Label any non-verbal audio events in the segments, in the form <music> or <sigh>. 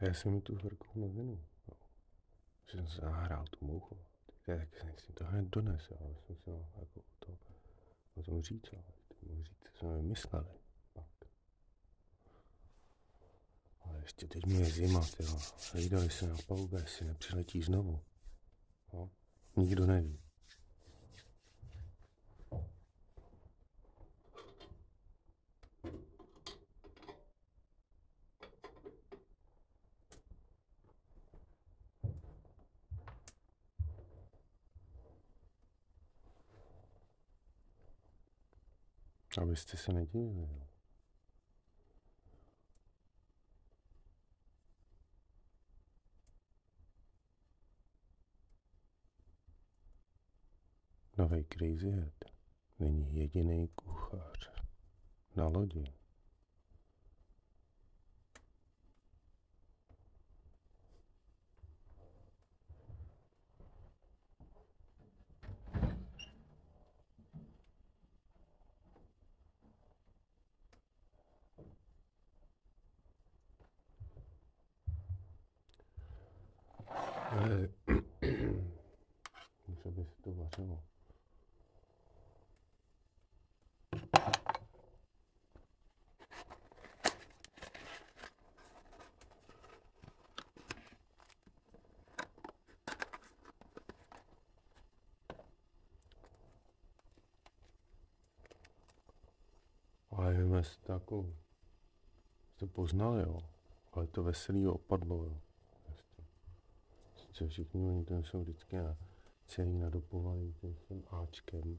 Já jsem mi tu horkou novinu. No. Že jsem se nahrál tu mouchu. Tak jsem si to hned dones, jo. Já jsem si ho jako to, o tom říct, ale to říct, co jsme vymysleli. Pak. Ale ještě teď mi je zima, jo. Hlídali se na palubě, jestli nepřiletí znovu. No. Nikdo neví. Abyste se nedivili. Nový Crazy Head není jediný kuchař na lodi. Ale už aby se to vařilo. To jako jste poznali, jo. Ale to veselý opadlo, jo. Sice všichni oni tam jsou vždycky na celý nadopovaný tím Ačkem.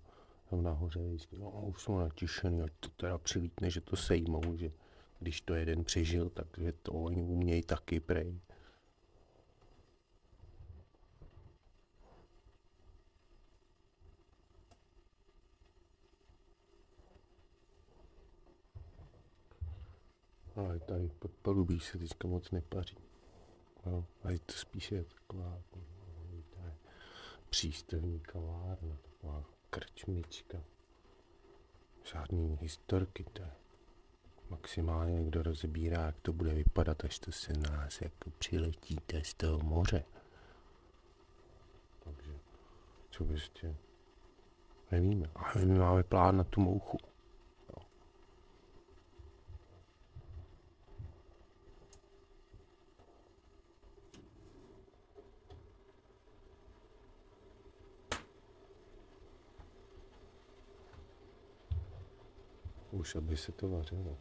Tam nahoře vždycky, no už jsou natišený, ať to teda přilítne, že to sejmou, že když to jeden přežil, takže to oni umějí taky prej. Ale tady pod palubí se teďka moc nepaří. No, a je to spíše taková to přístavní kavárna, taková krčmička. Žádný historky, to je maximálně někdo rozebírá, jak to bude vypadat, až to se nás jako přiletíte z toho moře. Takže, co ještě nevíme. Ale my máme plán na tu mouchu. Už aby se to vařilo.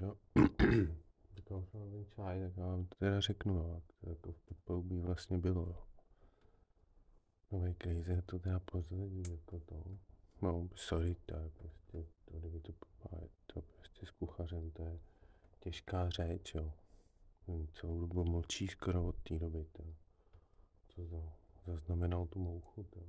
Jo. tak já mám čaj, tak já vám to teda řeknu, jo, jak to jako v podpoubí vlastně bylo, jo. Nový krize to teda pozadí, jako to. No, sorry, to je prostě, to, kdyby to je to prostě s kuchařem, to je těžká řeč, jo. Celou dobu mlčí skoro od té doby, to. Co za, zaznamenal tu mouchu, to.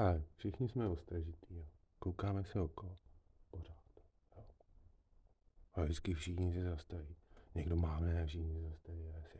Hele, všichni jsme ostražitý, jo. Koukáme se okolo. Pořád. Jo. A vždycky všichni se zastaví. Někdo mávne a všichni se zastaví a si.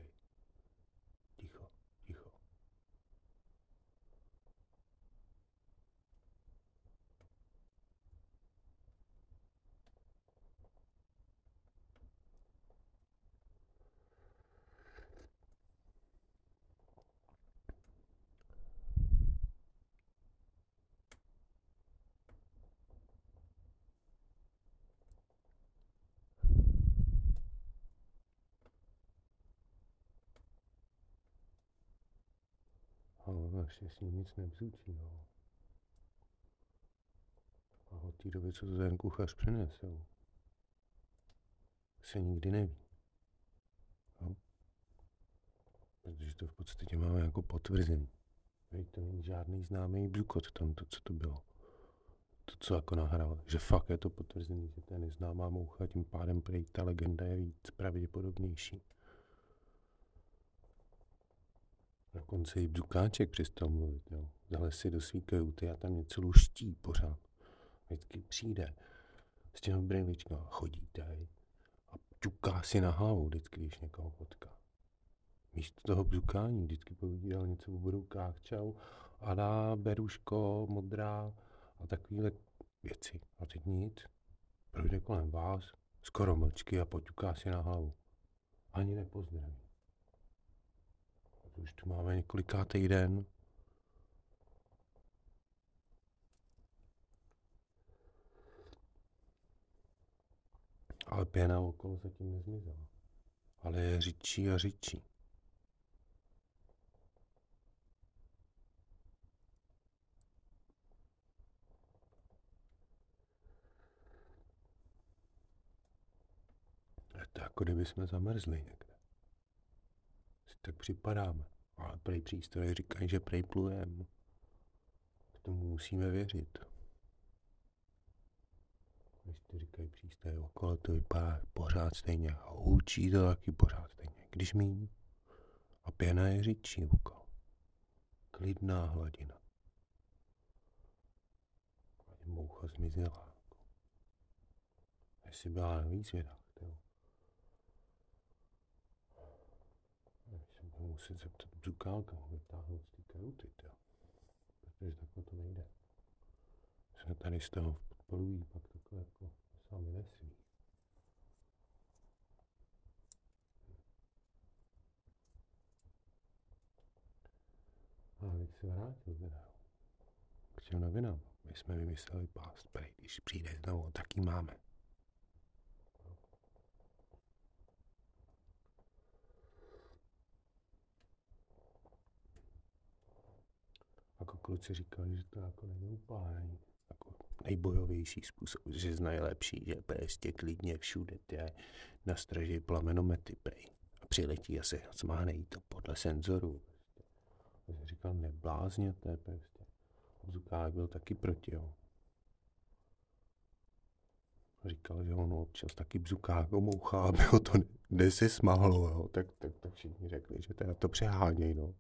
Ale naštěstí nic nebzučí, no. A od té doby, co to ten kuchař přinesl, se nikdy neví. Jo? Protože to v podstatě máme jako potvrzený. Hej, to není žádný známý bzukot tam, to, co to bylo. To, co jako nahrál. Že fakt je to potvrzený, že to je neznámá moucha, tím pádem prý ta legenda je víc pravděpodobnější. Dokonce i Bzukáček přestal mluvit, jo. Zale si do svý kajuty a tam něco luští pořád. Vždycky přijde s těmi brýličkama, chodí tady a ťuká si na hlavu vždycky, když někoho potká. Místo toho bzukání vždycky povídal něco o budoucích, čau, Ada, Beruško, Modrá a takovéhle věci. A teď nic. Projde kolem vás, skoro mlčky a poťuká si na hlavu. Ani nepozdraví. To už tu máme několikátý den. Ale pěna okolo zatím nezmizela. Ale je řidčí a řidčí. Je to jako kdyby jsme zamrzli někde. Tak připadáme. Ale prej přístroje říkají, že prej plujem. K tomu musíme věřit. Když to říkají přístroje okolo, to vypadá pořád stejně. A hučí to taky pořád stejně. Když míň. A pěna je řidčí okolo. Klidná hladina. A moucha zmizela. Jestli byla na výzvědách, muset zeptat bzukálka, ho vytáhnout z té kajuty, jo. Protože takhle to nejde. Jsme tady z toho podpolují, pak takhle jako sami nesví. A abych se vrátil teda k těm novinám. My jsme vymysleli pást, prej, když přijde znovu, tak ji máme. Jako kluci říkali, že to jako není úplně jako nejbojovější způsob, že znají lepší, že prostě klidně všude je na straži plamenomety prej. A přiletí asi zmánej to podle senzoru. A jsem říkal, neblázněte prostě. Zukák byl taky proti, jo. Říkal, že on občas taky bzukák omouchá, <laughs> aby ho to nesesmálo, jo. Tak, tak, tak všichni řekli, že teda to přeháněj, no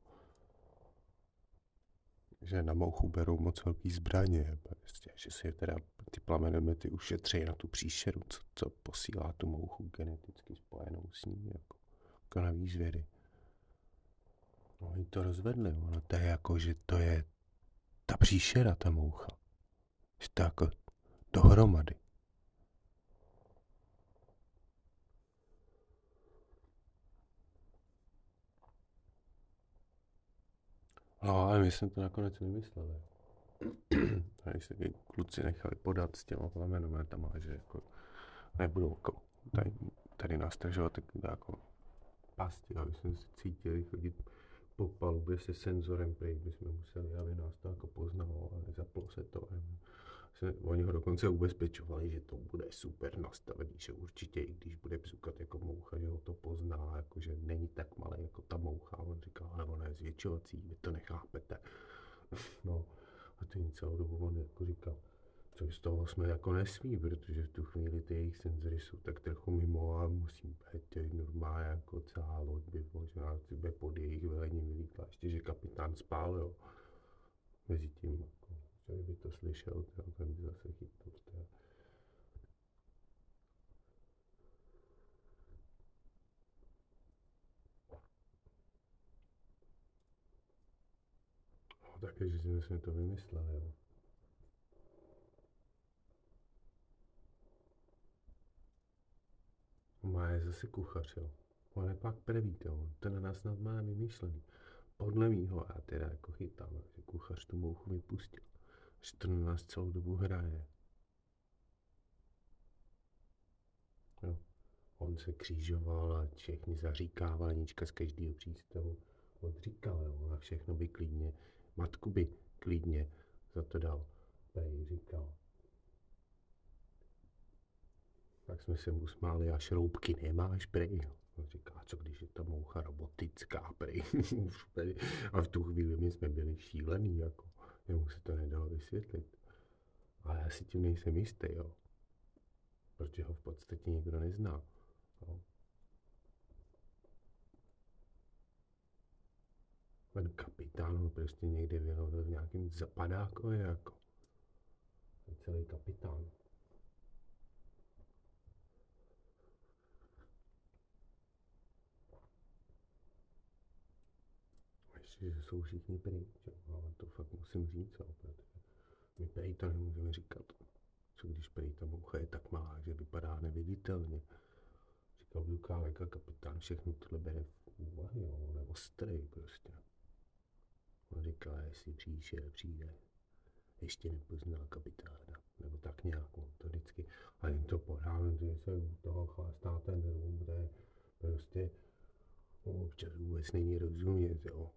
že na mouchu berou moc velký zbraně, prostě, že si teda ty plamenomety ušetří na tu příšeru, co, co posílá tu mouchu geneticky spojenou s ní, jako, na výzvědy. No, oni to rozvedli, ono to je jako, že to je ta příšera, ta moucha. Že to jako dohromady. No, ale my jsme to nakonec vymysleli. <clears throat> tady se kluci nechali podat s těma plamenometama, že jako nebudou jako tady, tady nastražovat tak jako pasti, aby jsme se cítili chodit po palubě se senzorem, který bychom museli, aby nás to jako poznalo a nezaplo se to. Se, oni ho dokonce ubezpečovali, že to bude super nastavený, že určitě i když bude psukat jako moucha, že ho to pozná, jako že není tak malý jako ta moucha. On říkal, ale ona je zvětšovací, vy to nechápete. <laughs> no a ten celou dobu on jako říkal, co z toho jsme jako nesmí, protože v tu chvíli ty jejich senzory jsou tak trochu mimo a musí být normálně jako celá loď by možná by pod jejich velením vylítla, ještě že kapitán spál, jo. Mezi tím kdyby to slyšel, to, tak by zase chytl. To. No, takže jsme to vymysleli, jo. Má je zase kuchař, jo. On je pak prvý, jo. Ten na nás snad má vymýšlený. Podle mýho, já teda jako chytám, že kuchař tu mouchu vypustil. Že to na nás celou dobu hraje. Jo. On se křížoval a všechny zaříkávanička z každého přístavu odříkal, jo. A všechno by klidně, matku by klidně za to dal. Pej říkal. Tak jsme se mu smáli a šroubky nemáš, prej. On říká, co když je ta moucha robotická, <laughs> prej. a v tu chvíli my jsme byli šílený, jako. Jemu se to nedalo vysvětlit. Ale já si tím nejsem jistý, jo. Protože ho v podstatě nikdo nezná. Jo. Ten kapitán ho prostě někde vylovil v nějakém zapadákově, jako. Celý kapitán. Že jsou všichni pryč, jo. ale to fakt musím říct, jo, protože my prý to nemůžeme říkat. Co když prý ta moucha je tak malá, že vypadá neviditelně. Říkal Lukálek a kapitán všechno tohle bere v úvahy, jo, on je ostrý prostě. On říkal, jestli příště přijde, ještě nepoznal kapitána, nebo tak nějak, on to vždycky, a jen to podáme, že se u toho chlastá ten rum, kde prostě občas vůbec není rozumět, jo.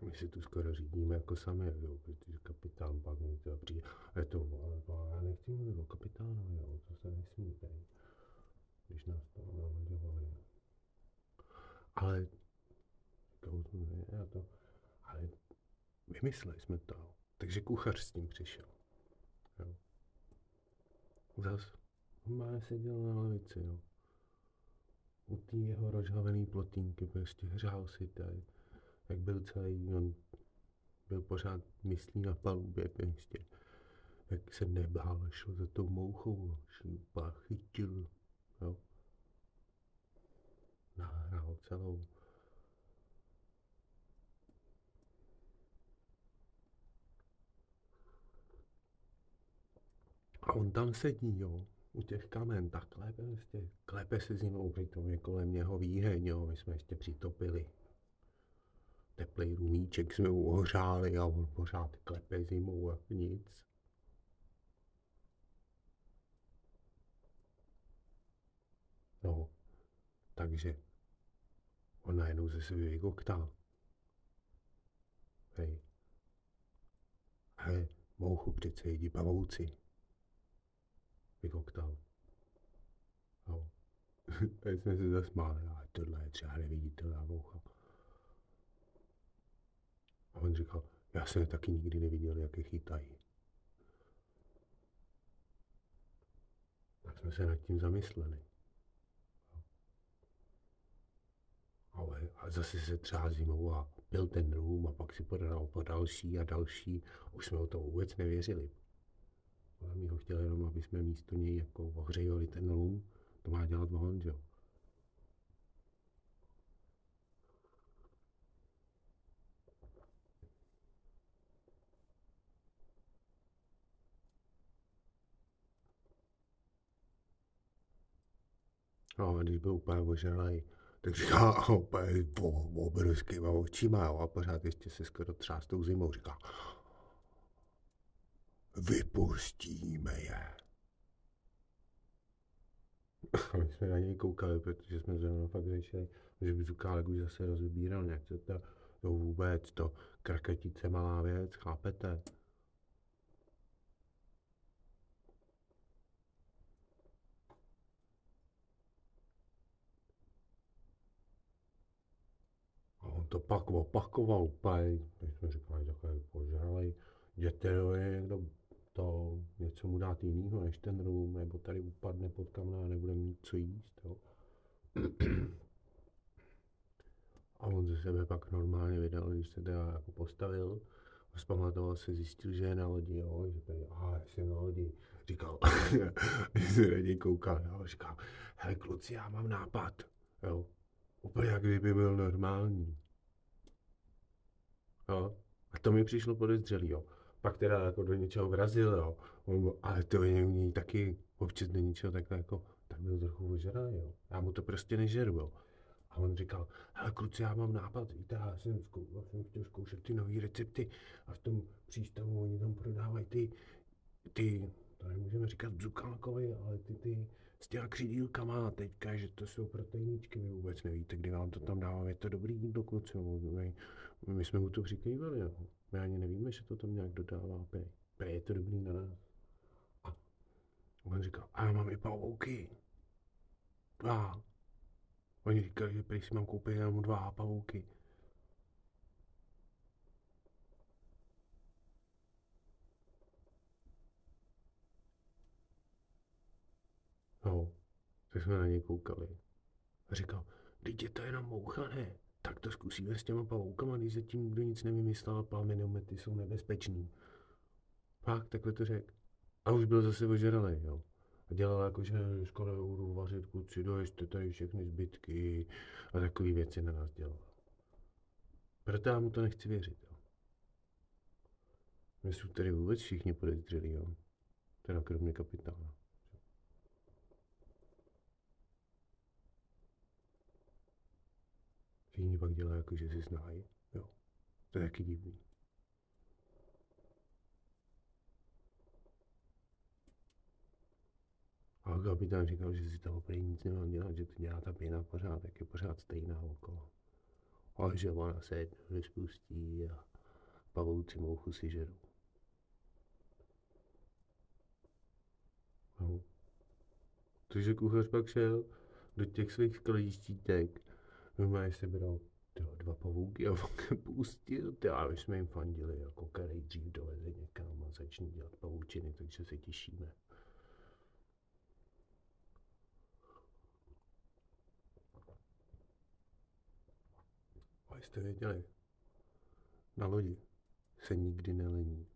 My si tu skoro řídíme jako sami, jo, protože kapitán pak mi to přijde. Je to, ale já nechci mluvit o kapitánu, jo, to se nesmí tady, když nás to namaďovali. Ale, já to, ale vymysleli jsme to, takže kuchař s tím přišel. Jo. Zas má seděl na lavici, jo. U té jeho rozhavený plotínky prostě hřál si tady jak byl celý, on byl pořád myslí na palubě prostě, jak se nebál, šel za tou mouchou, šlípa, chytil, jo. Nahrál celou. A on tam sedí, jo, u těch kamen, takhle prostě, klepe se zinou, přitom je kolem něho výheň, jo, my jsme ještě přitopili teplý rumíček jsme mu ohřáli a on pořád klepe zimou a nic. No, takže on najednou ze sebe vykoktal. Hej. Hej, mouchu přece jdi pavouci. Vykoktal. No. <laughs> Teď jsme se zasmáli, a tohle je třeba neviditelná moucha. A on říkal, já jsem je taky nikdy neviděl, jak je chytají. Tak jsme se nad tím zamysleli. Ale a zase se třeba zimou a pil ten rum a pak si podal po další a další. Už jsme o to vůbec nevěřili. Ale my ho chtěli jenom, aby jsme místo něj jako ohřejovali ten rum. To má dělat on, když byl úplně ožralý, tak říká <laughs> úplně obrovskýma očima, jo, a pořád ještě se skoro třás tou zimou, říká, vypustíme je. <laughs> A my jsme na něj koukali, protože jsme zrovna fakt řešili, že by Zukálek už zase rozbíral něco, to, to vůbec, to kraketice malá věc, chápete? To pak opakoval úplně, když jsme říkali, takový požralej, jděte je někdo to, něco mu dát jinýho než ten rum, nebo tady upadne pod kamna a nebude mít co jíst, jo. <clears throat> A on ze sebe pak normálně vydal, když se teda jako postavil, Zpamatoval se, zjistil, že je na lodi, jo, že tady, aha, jsem na lodi. Říkal, <laughs> se na něj koukal, jo, říkal, hele kluci, já mám nápad, jo, úplně jak kdyby byl normální. Jo, a to mi přišlo podezřelý, jo. Pak teda jako do něčeho vrazil, jo. Ale to je něj taky občas do něčeho takhle jako, tak byl trochu ožralý, jo. Já mu to prostě nežeru, jo. A on říkal, hele kluci, já mám nápad, víte, já jsem, zkou, já jsem chtěl zkoušet ty nové recepty a v tom přístavu oni tam prodávají ty, ty, to nemůžeme říkat bzukákovi, ale ty, ty s těma křidílkama teďka, že to jsou proteiníčky, vy vůbec nevíte, kdy vám to tam dávám, je to dobrý jídlo, kluci, my, jsme mu to přikývali, jo. my ani nevíme, že to tam nějak dodává, prej, prej je to dobrý na nás. A on říkal, a já mám i pavouky. Dva. Oni říkali, že prý si mám koupit jenom dva pavouky. No, tak jsme na něj koukali. A říkal, teď je to jenom moucha, ne? Tak to zkusíme s těma pavoukama, když zatím nikdo nic nevymyslel a plamenomety jsou nebezpečný. Fakt, takhle to řekl. A už byl zase ožralý, jo. A dělal jako, že dneska nebudu vařit kluci, dojeste tady všechny zbytky a takové věci na nás dělal. Proto já mu to nechci věřit, jo. My jsou tady vůbec všichni podezřelí, jo. Teda kromě kapitána. Všichni pak dělají jako, že si znají, jo. To je taky divný. A kapitán říkal, že si toho prý nic nemám dělat, že to dělá ta pěna pořád, tak je pořád stejná okolo. A že ona se jednou rozpustí a pavouci mouchu si žerou. No. Takže kuchař pak šel do těch svých skladištítek, normálně se bral tyjo, dva pavouky a pustil, tyjo, a my jsme jim fandili, jako který dřív doveze někam a začne dělat pavoučiny, takže se těšíme. A jste věděli, na lodi se nikdy nelení.